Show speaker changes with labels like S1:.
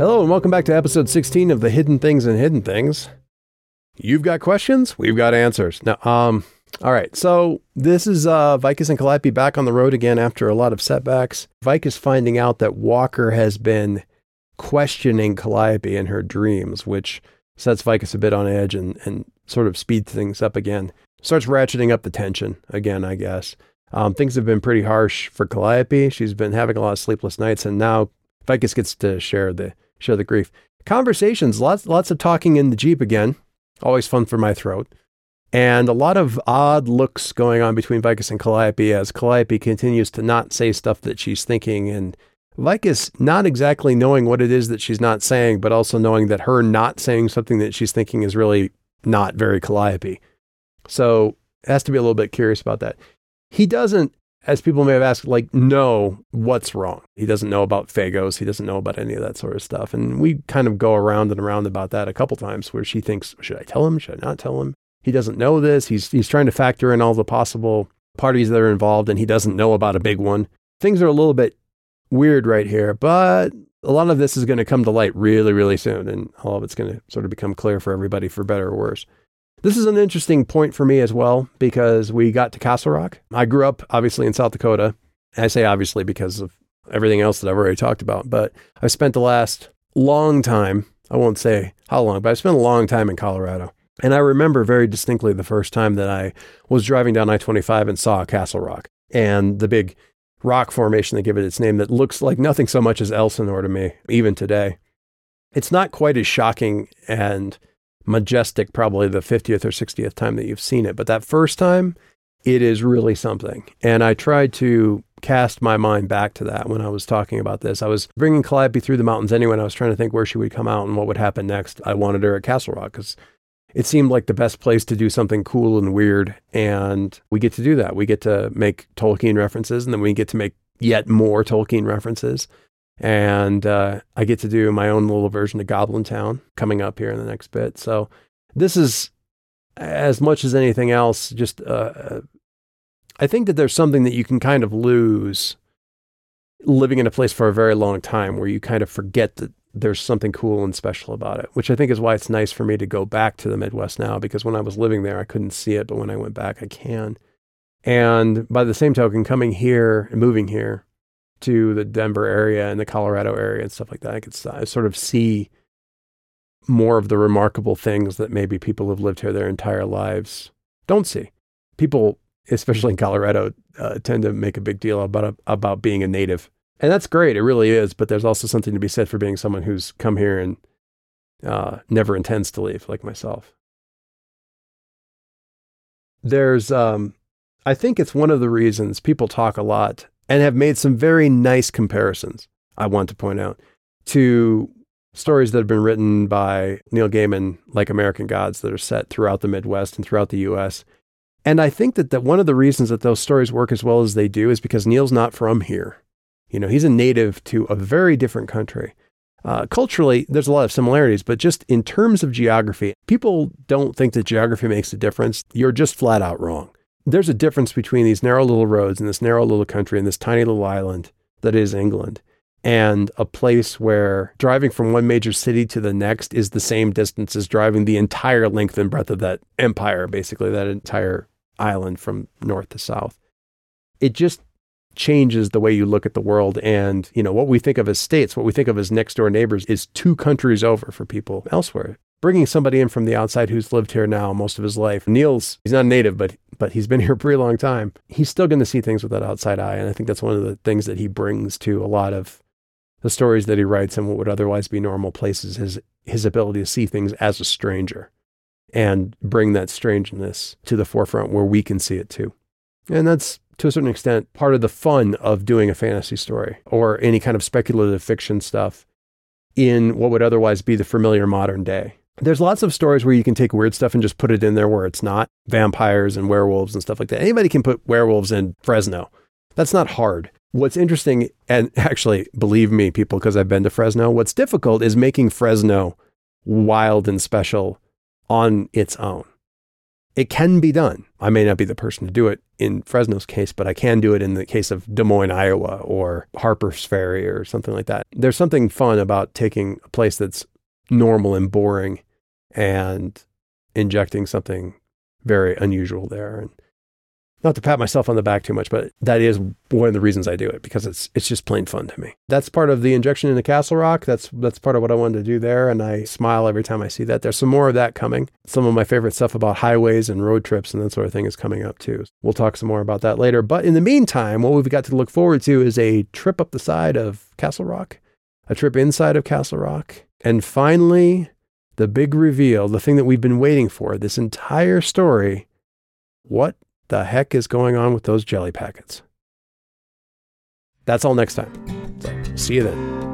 S1: Hello, and welcome back to episode 16 of the Hidden Things and Hidden Things. You've got questions, we've got answers. Now, um, all right, so this is uh, Vicus and Calliope back on the road again after a lot of setbacks. Vicus finding out that Walker has been questioning Calliope in her dreams, which sets Vicus a bit on edge and, and sort of speeds things up again. Starts ratcheting up the tension again, I guess. Um, things have been pretty harsh for Calliope. She's been having a lot of sleepless nights, and now Vicus gets to share the share the grief. Conversations, lots lots of talking in the jeep again. Always fun for my throat. And a lot of odd looks going on between Vicus and Calliope as Calliope continues to not say stuff that she's thinking, and Vicus not exactly knowing what it is that she's not saying, but also knowing that her not saying something that she's thinking is really not very Calliope. So has to be a little bit curious about that. He doesn't as people may have asked, like, know what's wrong. He doesn't know about Phagos. He doesn't know about any of that sort of stuff. And we kind of go around and around about that a couple times where she thinks, should I tell him? Should I not tell him? He doesn't know this. He's, he's trying to factor in all the possible parties that are involved and he doesn't know about a big one. Things are a little bit weird right here, but a lot of this is going to come to light really, really soon. And all of it's going to sort of become clear for everybody for better or worse. This is an interesting point for me as well because we got to Castle Rock. I grew up obviously in South Dakota. I say obviously because of everything else that I've already talked about, but I spent the last long time, I won't say how long, but I spent a long time in Colorado. And I remember very distinctly the first time that I was driving down I 25 and saw Castle Rock and the big rock formation that give it its name that looks like nothing so much as Elsinore to me, even today. It's not quite as shocking and majestic, probably the 50th or 60th time that you've seen it. But that first time, it is really something. And I tried to cast my mind back to that when I was talking about this. I was bringing Calliope through the mountains anyway, and I was trying to think where she would come out and what would happen next. I wanted her at Castle Rock because it seemed like the best place to do something cool and weird. And we get to do that. We get to make Tolkien references, and then we get to make yet more Tolkien references. And uh, I get to do my own little version of Goblin Town coming up here in the next bit. So this is as much as anything else, just uh, uh, I think that there's something that you can kind of lose living in a place for a very long time where you kind of forget that there's something cool and special about it, which I think is why it's nice for me to go back to the Midwest now because when I was living there, I couldn't see it, but when I went back, I can. And by the same token, coming here and moving here, to the Denver area and the Colorado area and stuff like that, I could I sort of see more of the remarkable things that maybe people who've lived here their entire lives don't see. People, especially in Colorado, uh, tend to make a big deal about about being a native, and that's great. It really is. But there's also something to be said for being someone who's come here and uh, never intends to leave, like myself. There's, um, I think it's one of the reasons people talk a lot and have made some very nice comparisons, I want to point out, to stories that have been written by Neil Gaiman, like American Gods, that are set throughout the Midwest and throughout the US. And I think that, that one of the reasons that those stories work as well as they do is because Neil's not from here. You know, he's a native to a very different country. Uh, culturally, there's a lot of similarities, but just in terms of geography, people don't think that geography makes a difference. You're just flat out wrong there's a difference between these narrow little roads and this narrow little country and this tiny little island that is England and a place where driving from one major city to the next is the same distance as driving the entire length and breadth of that empire, basically, that entire island from north to south. It just changes the way you look at the world. And, you know, what we think of as states, what we think of as next door neighbors is two countries over for people elsewhere bringing somebody in from the outside who's lived here now most of his life. Neil's he's not a native, but but he's been here a pretty long time. He's still going to see things with that outside eye, and I think that's one of the things that he brings to a lot of the stories that he writes in what would otherwise be normal places. His his ability to see things as a stranger and bring that strangeness to the forefront where we can see it too. And that's to a certain extent part of the fun of doing a fantasy story or any kind of speculative fiction stuff in what would otherwise be the familiar modern day there's lots of stories where you can take weird stuff and just put it in there where it's not vampires and werewolves and stuff like that. Anybody can put werewolves in Fresno. That's not hard. What's interesting, and actually, believe me, people, because I've been to Fresno, what's difficult is making Fresno wild and special on its own. it can be done. I may not be the person to do it in Fresno's case, but I can do it in the case of Des Moines, Iowa, or Harper's Ferry, or something like that. There's something fun about taking a place that's normal and boring and injecting something very unusual there. And not to pat myself on the back too much, but that is one of the reasons I do it because it's it's just plain fun to me. That's part of the injection into Castle Rock. That's that's part of what I wanted to do there, and I smile every time I see that. There's some more of that coming. Some of my favorite stuff about highways and road trips and that sort of thing is coming up too. We'll talk some more about that later. But in the meantime, what we've got to look forward to is a trip up the side of Castle Rock, a trip inside of Castle Rock, and finally the big reveal, the thing that we've been waiting for, this entire story. What the heck is going on with those jelly packets? That's all next time. So, see you then.